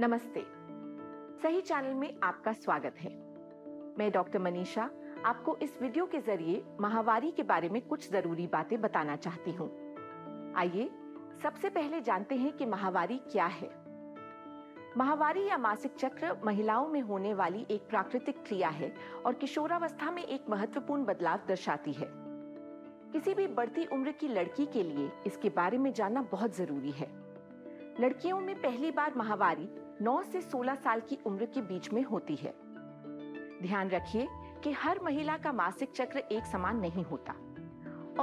नमस्ते। सही चैनल में आपका स्वागत है। मैं डॉक्टर मनीषा आपको इस वीडियो के ज़रिए महावारी के बारे में कुछ ज़रूरी बातें बताना चाहती हूँ। आइए, सबसे पहले जानते हैं कि महावारी क्या है। महावारी या मासिक चक्र महिलाओं में होने वाली एक प्राकृतिक क्रिया है और किशोरावस्था में एक महत्वपूर्ण बदलाव दर्शाती है। किसी भी बढ़ती उम्र की लड़की के लिए इसके बारे में जानना बहुत ज़रूरी है। लड़कियों में पहली बार महावारी 9 से 16 साल की उम्र के बीच में होती है। ध्यान रखिए कि हर महिला का मासिक चक्र एक समान नहीं होता।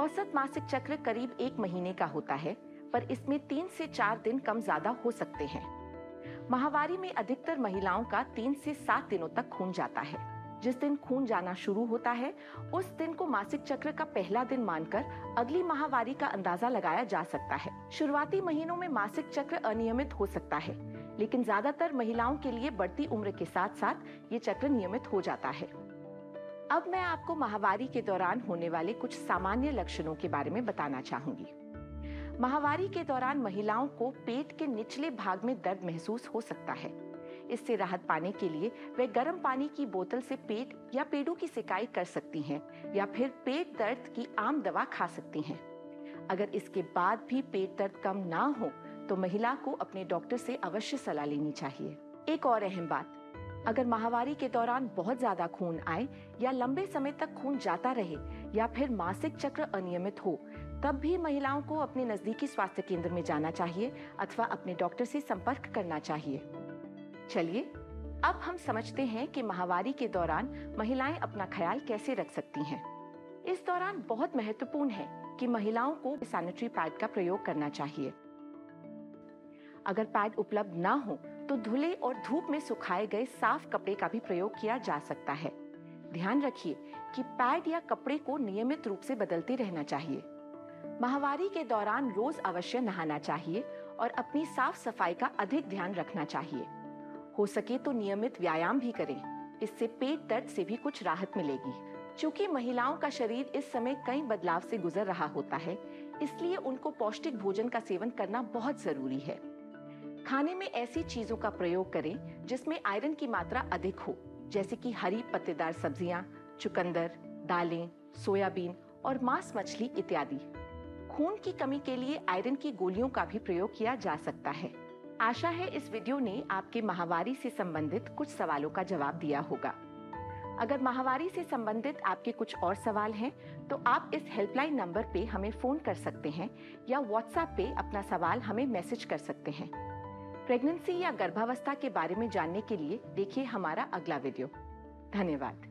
औसत मासिक चक्र करीब एक महीने का होता है, पर इसमें तीन से चार दिन कम ज़्यादा हो सकते हैं। महावारी में अधिकतर महिलाओं का तीन से सात दिनों तक खून जाता है। जिस दिन खून जाना शुरू होता है, उस दिन को मासिक चक्र का पहला दिन मानकर अगली माहवारी का अंदाज़ा लगाया जा सकता है। शुरुआती महीनों में मासिक चक्र अनियमित हो सकता है लेकिन ज़्यादातर महिलाओं के लिए बढ़ती उम्र के साथ साथ ये चक्र नियमित हो जाता है। अब मैं आपको माहवारी के दौरान होने वाले कुछ सामान्य लक्षणों के बारे में बताना चाहूँगी। माहवारी के दौरान महिलाओं को पेट के निचले भाग में दर्द महसूस हो सकता है। इससे राहत पाने के लिए वे गर्म पानी की बोतल से पेट या पेड़ों की सिकाई कर सकती हैं या फिर पेट दर्द की आम दवा खा सकती हैं। अगर इसके बाद भी पेट दर्द कम ना हो तो महिला को अपने डॉक्टर से अवश्य सलाह लेनी चाहिए। एक और अहम बात, अगर माहवारी के दौरान बहुत ज़्यादा खून आए या लंबे समय तक खून जाता रहे या फिर मासिक चक्र अनियमित हो, तब भी महिलाओं को अपने नजदीकी स्वास्थ्य केंद्र में जाना चाहिए अथवा अपने डॉक्टर से संपर्क करना चाहिए। चलिए, अब हम समझते हैं कि माहवारी के दौरान महिलाएँ अपना ख्याल कैसे रख सकती हैं। इस दौरान बहुत महत्वपूर्ण है कि महिलाओं को सैनिटरी पैड का प्रयोग करना चाहिए। अगर पैड उपलब्ध ना हो तो धुले और धूप में सुखाए गए साफ़ कपड़े का भी प्रयोग किया जा सकता है। ध्यान रखिए कि पैड या कपड़े को नियमित रूप से बदलते रहना चाहिए। माहवारी के दौरान रोज अवश्य नहाना चाहिए और अपनी साफ़ सफ़ाई का अधिक ध्यान रखना चाहिए। हो सके तो नियमित व्यायाम भी करें। इससे पेट दर्द से भी कुछ राहत मिलेगी। चूँकि महिलाओं का शरीर इस समय कई बदलाव से गुजर रहा होता है, इसलिए उनको पौष्टिक भोजन का सेवन करना बहुत ज़रूरी है। खाने में ऐसी चीज़ों का प्रयोग करें जिसमें आयरन की मात्रा अधिक हो जैसे कि हरी पत्तेदार सब्ज़ियाँ, चुकंदर दालें सोयाबीन और मांस मछली इत्यादि। खून की कमी के लिए आयरन की गोलियों का भी प्रयोग किया जा सकता है। आशा है इस वीडियो ने आपके माहवारी से संबंधित कुछ सवालों का जवाब दिया होगा। अगर माहवारी से संबंधित आपके कुछ और सवाल हैं तो आप इस हेल्पलाइन नंबर पे हमें फ़ोन कर सकते हैं या व्हाट्सएप पे अपना सवाल हमें मैसेज कर सकते हैं। प्रेगनेंसी या गर्भावस्था के बारे में जानने के लिए देखिए हमारा अगला वीडियो। धन्यवाद।